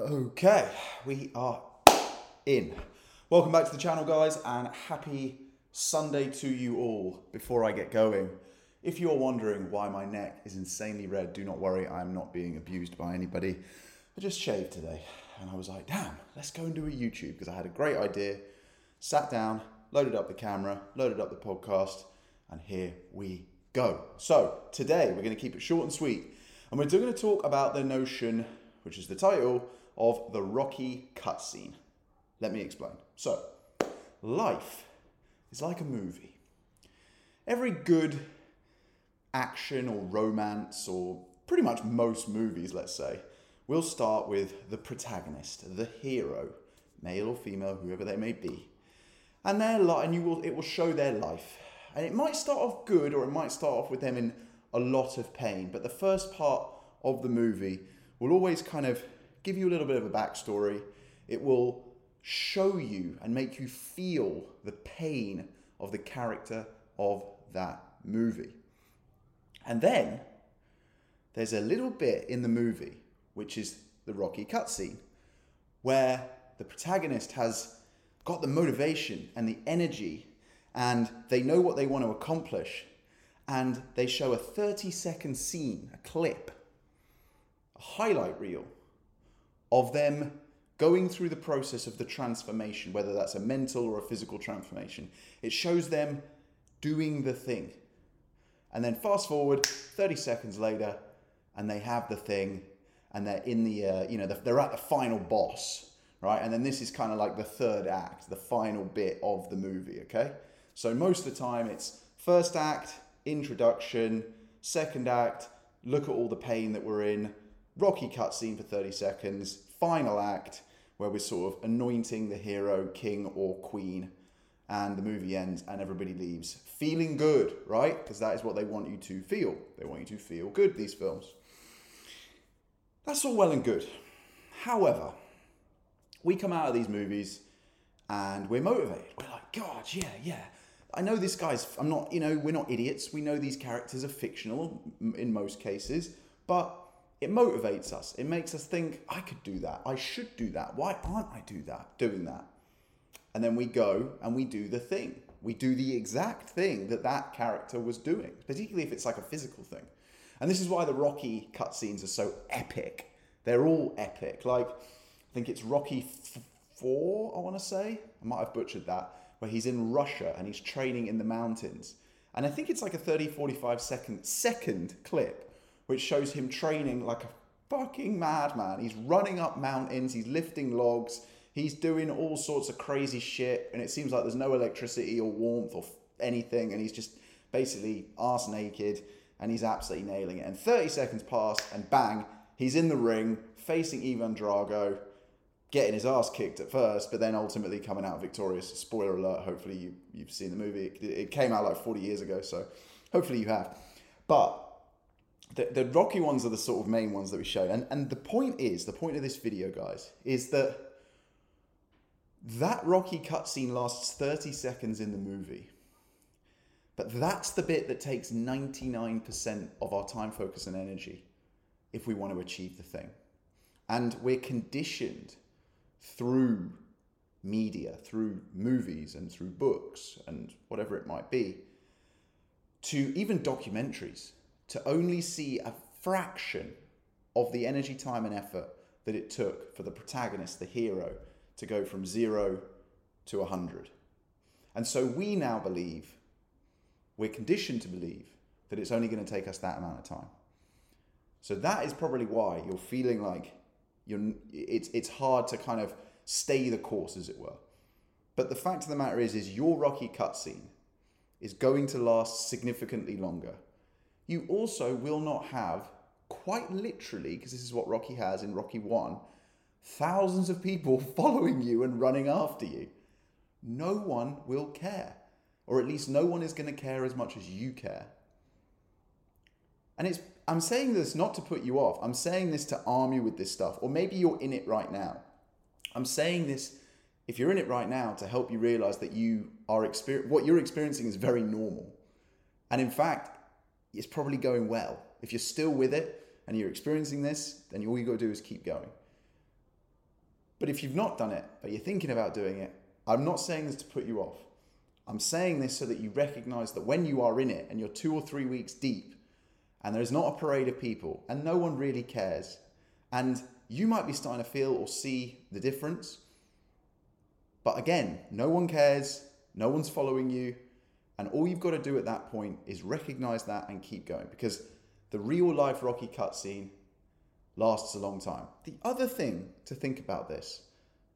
Okay, we are in. Welcome back to the channel, guys, and happy Sunday to you all. Before I get going, if you're wondering why my neck is insanely red, do not worry, I'm not being abused by anybody. I just shaved today, and I was like, damn, let's go and do a YouTube because I had a great idea. Sat down, loaded up the camera, loaded up the podcast, and here we go. So, today we're going to keep it short and sweet, and we're going to talk about the notion, which is the title, of the Rocky cutscene. Let me explain. So, life is like a movie. Every good action or romance, or pretty much most movies, let's say, will start with the protagonist, the hero, male or female, whoever they may be, and their life, and you will it will show their life. And it might start off good, or it might start off with them in a lot of pain. But the first part of the movie will always kind of give you a little bit of a backstory. It will show you and make you feel the pain of the character of that movie. And then there's a little bit in the movie, which is the Rocky cutscene, where the protagonist has got the motivation and the energy, and they know what they want to accomplish, and they show a 30 second scene, a clip, a highlight reel of them going through the process of the transformation, whether that's a mental or a physical transformation. It shows them doing the thing. And then fast forward 30 seconds later, and they have the thing, and they're in the, uh, you know, they're at the final boss, right? And then this is kind of like the third act, the final bit of the movie, okay? So most of the time it's first act, introduction, second act, look at all the pain that we're in, rocky cutscene for 30 seconds, final act where we're sort of anointing the hero, king or queen, and the movie ends and everybody leaves feeling good, right? Because that is what they want you to feel. They want you to feel good, these films. That's all well and good. However, we come out of these movies and we're motivated. We're like, God, yeah, yeah. I know this guy's, I'm not, you know, we're not idiots. We know these characters are fictional in most cases, but it motivates us. It makes us think, I could do that. I should do that. Why aren't I do that? Doing that. And then we go and we do the thing. We do the exact thing that that character was doing, particularly if it's like a physical thing. And this is why the Rocky cutscenes are so epic. They're all epic. Like, I think it's Rocky f- 4, I want to say. I might have butchered that, where he's in Russia and he's training in the mountains. And I think it's like a 30, 45 second, second clip which shows him training like a fucking madman. He's running up mountains, he's lifting logs, he's doing all sorts of crazy shit, and it seems like there's no electricity or warmth or anything, and he's just basically arse naked, and he's absolutely nailing it. And 30 seconds pass, and bang, he's in the ring facing Ivan Drago, getting his ass kicked at first, but then ultimately coming out victorious. Spoiler alert, hopefully you, you've seen the movie. It, it came out like 40 years ago, so hopefully you have. But the, the rocky ones are the sort of main ones that we show. And, and the point is, the point of this video, guys, is that that rocky cutscene lasts 30 seconds in the movie. But that's the bit that takes 99% of our time, focus, and energy if we want to achieve the thing. And we're conditioned through media, through movies, and through books, and whatever it might be, to even documentaries to only see a fraction of the energy, time, and effort that it took for the protagonist, the hero, to go from zero to 100. And so we now believe, we're conditioned to believe, that it's only going to take us that amount of time. So that is probably why you're feeling like you're, it's, it's hard to kind of stay the course, as it were. But the fact of the matter is, is your Rocky cutscene is going to last significantly longer you also will not have, quite literally, because this is what Rocky has in Rocky 1, thousands of people following you and running after you. No one will care. Or at least no one is going to care as much as you care. And it's I'm saying this not to put you off. I'm saying this to arm you with this stuff. Or maybe you're in it right now. I'm saying this if you're in it right now to help you realize that you are exper- what you're experiencing is very normal. And in fact, it's probably going well. If you're still with it and you're experiencing this, then all you got to do is keep going. But if you've not done it, but you're thinking about doing it, I'm not saying this to put you off. I'm saying this so that you recognize that when you are in it and you're two or three weeks deep and there's not a parade of people and no one really cares, and you might be starting to feel or see the difference. But again, no one cares, no one's following you, and all you've got to do at that point is recognize that and keep going because the real life Rocky cutscene lasts a long time. The other thing to think about this,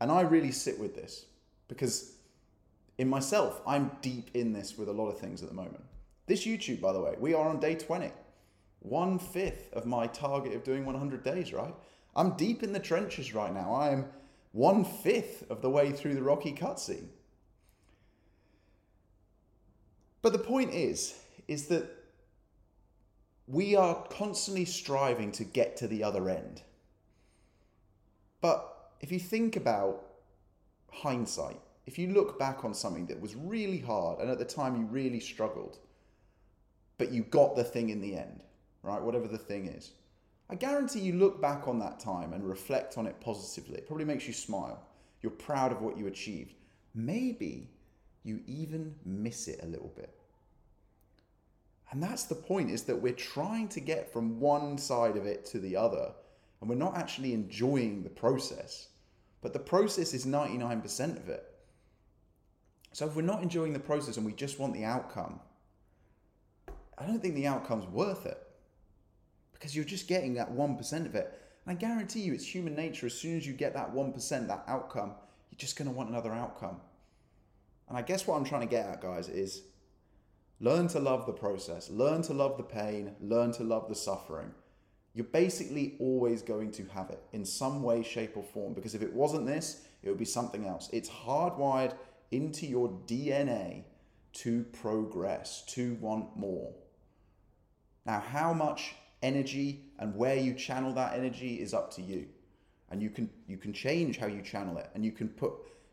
and I really sit with this because in myself, I'm deep in this with a lot of things at the moment. This YouTube, by the way, we are on day 20. One fifth of my target of doing 100 days, right? I'm deep in the trenches right now. I am one fifth of the way through the Rocky cutscene. But the point is, is that we are constantly striving to get to the other end. But if you think about hindsight, if you look back on something that was really hard and at the time you really struggled, but you got the thing in the end, right? Whatever the thing is. I guarantee you look back on that time and reflect on it positively. It probably makes you smile. You're proud of what you achieved. Maybe you even miss it a little bit. And that's the point is that we're trying to get from one side of it to the other and we're not actually enjoying the process. But the process is 99% of it. So if we're not enjoying the process and we just want the outcome, I don't think the outcome's worth it because you're just getting that 1% of it. And I guarantee you, it's human nature. As soon as you get that 1%, that outcome, you're just going to want another outcome. And I guess what I'm trying to get at, guys, is learn to love the process, learn to love the pain, learn to love the suffering. You're basically always going to have it in some way, shape, or form because if it wasn't this, it would be something else. It's hardwired into your DNA to progress, to want more. Now, how much energy and where you channel that energy is up to you. And you can you can change how you channel it and you can put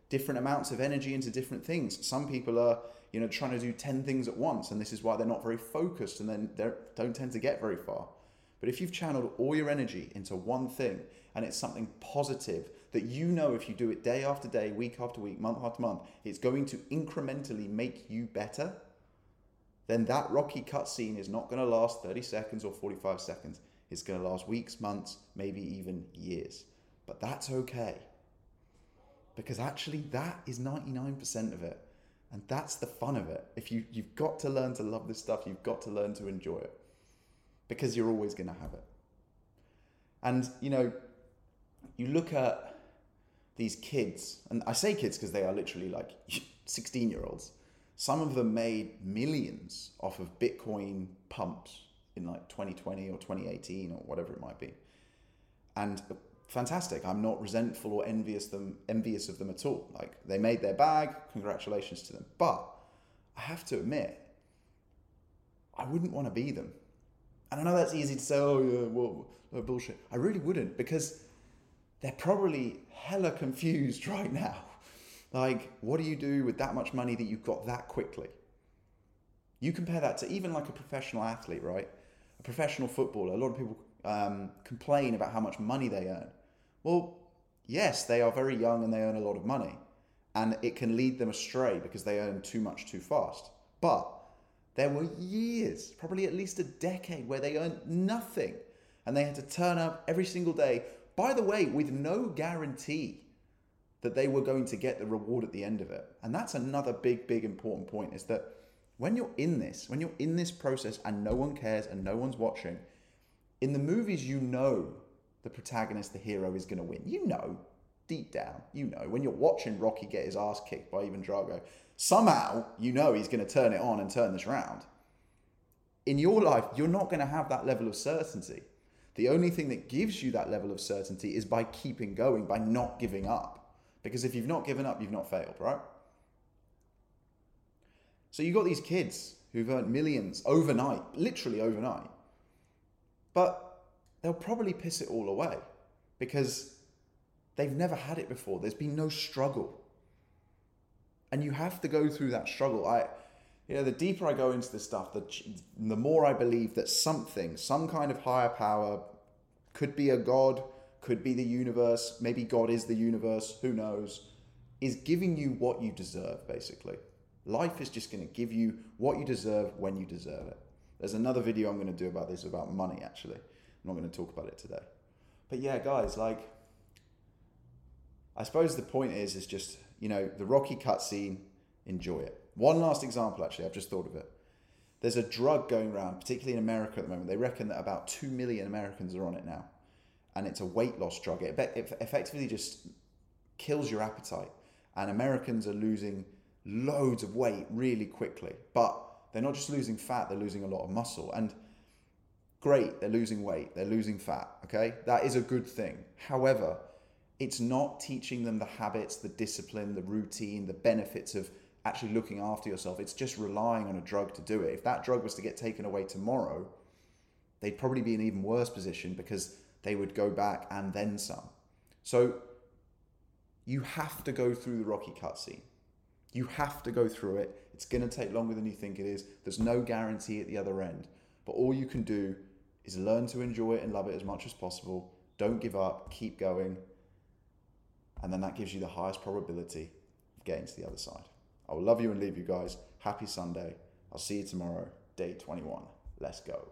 different amounts of energy into different things. Some people are, you know, trying to do 10 things at once and this is why they're not very focused and then they don't tend to get very far. But if you've channeled all your energy into one thing and it's something positive that you know if you do it day after day, week after week, month after month, it's going to incrementally make you better, then that rocky cutscene is not going to last 30 seconds or 45 seconds. It's going to last weeks, months, maybe even years. But that's okay. Because actually, that is 99% of it. And that's the fun of it. If you, you've got to learn to love this stuff, you've got to learn to enjoy it. Because you're always going to have it. And, you know, you look at these kids, and I say kids because they are literally like 16 year olds. Some of them made millions off of Bitcoin pumps in like 2020 or 2018 or whatever it might be. And fantastic. I'm not resentful or envious them envious of them at all. Like they made their bag, congratulations to them. But I have to admit, I wouldn't want to be them. And I know that's easy to say, oh yeah, well, no bullshit. I really wouldn't because they're probably hella confused right now. Like, what do you do with that much money that you've got that quickly? You compare that to even like a professional athlete, right? A professional footballer. A lot of people um, complain about how much money they earn. Well, yes, they are very young and they earn a lot of money, and it can lead them astray because they earn too much too fast. But there were years, probably at least a decade, where they earned nothing and they had to turn up every single day by the way, with no guarantee that they were going to get the reward at the end of it. And that's another big, big important point is that when you're in this, when you're in this process and no one cares and no one's watching, in the movies, you know the protagonist, the hero, is going to win. You know, deep down, you know. When you're watching Rocky get his ass kicked by Ivan Drago, somehow you know he's going to turn it on and turn this round. In your life, you're not going to have that level of certainty. The only thing that gives you that level of certainty is by keeping going, by not giving up. Because if you've not given up, you've not failed, right? So you've got these kids who've earned millions overnight, literally overnight. But they'll probably piss it all away because they've never had it before. There's been no struggle. And you have to go through that struggle. I you know, the deeper I go into this stuff, the, the more I believe that something, some kind of higher power, could be a god, could be the universe, maybe God is the universe, who knows, is giving you what you deserve, basically. Life is just going to give you what you deserve when you deserve it. There's another video I'm going to do about this, about money, actually. I'm not going to talk about it today. But yeah, guys, like, I suppose the point is, is just, you know, the Rocky cutscene, enjoy it. One last example, actually, I've just thought of it. There's a drug going around, particularly in America at the moment. They reckon that about 2 million Americans are on it now. And it's a weight loss drug. It, it effectively just kills your appetite. And Americans are losing loads of weight really quickly. But they're not just losing fat, they're losing a lot of muscle. And great, they're losing weight, they're losing fat, okay? That is a good thing. However, it's not teaching them the habits, the discipline, the routine, the benefits of actually looking after yourself. It's just relying on a drug to do it. If that drug was to get taken away tomorrow, they'd probably be in an even worse position because they would go back and then some. So you have to go through the Rocky cutscene. You have to go through it. It's going to take longer than you think it is. There's no guarantee at the other end. But all you can do is learn to enjoy it and love it as much as possible. Don't give up, keep going. And then that gives you the highest probability of getting to the other side. I will love you and leave you guys. Happy Sunday. I'll see you tomorrow, day 21. Let's go.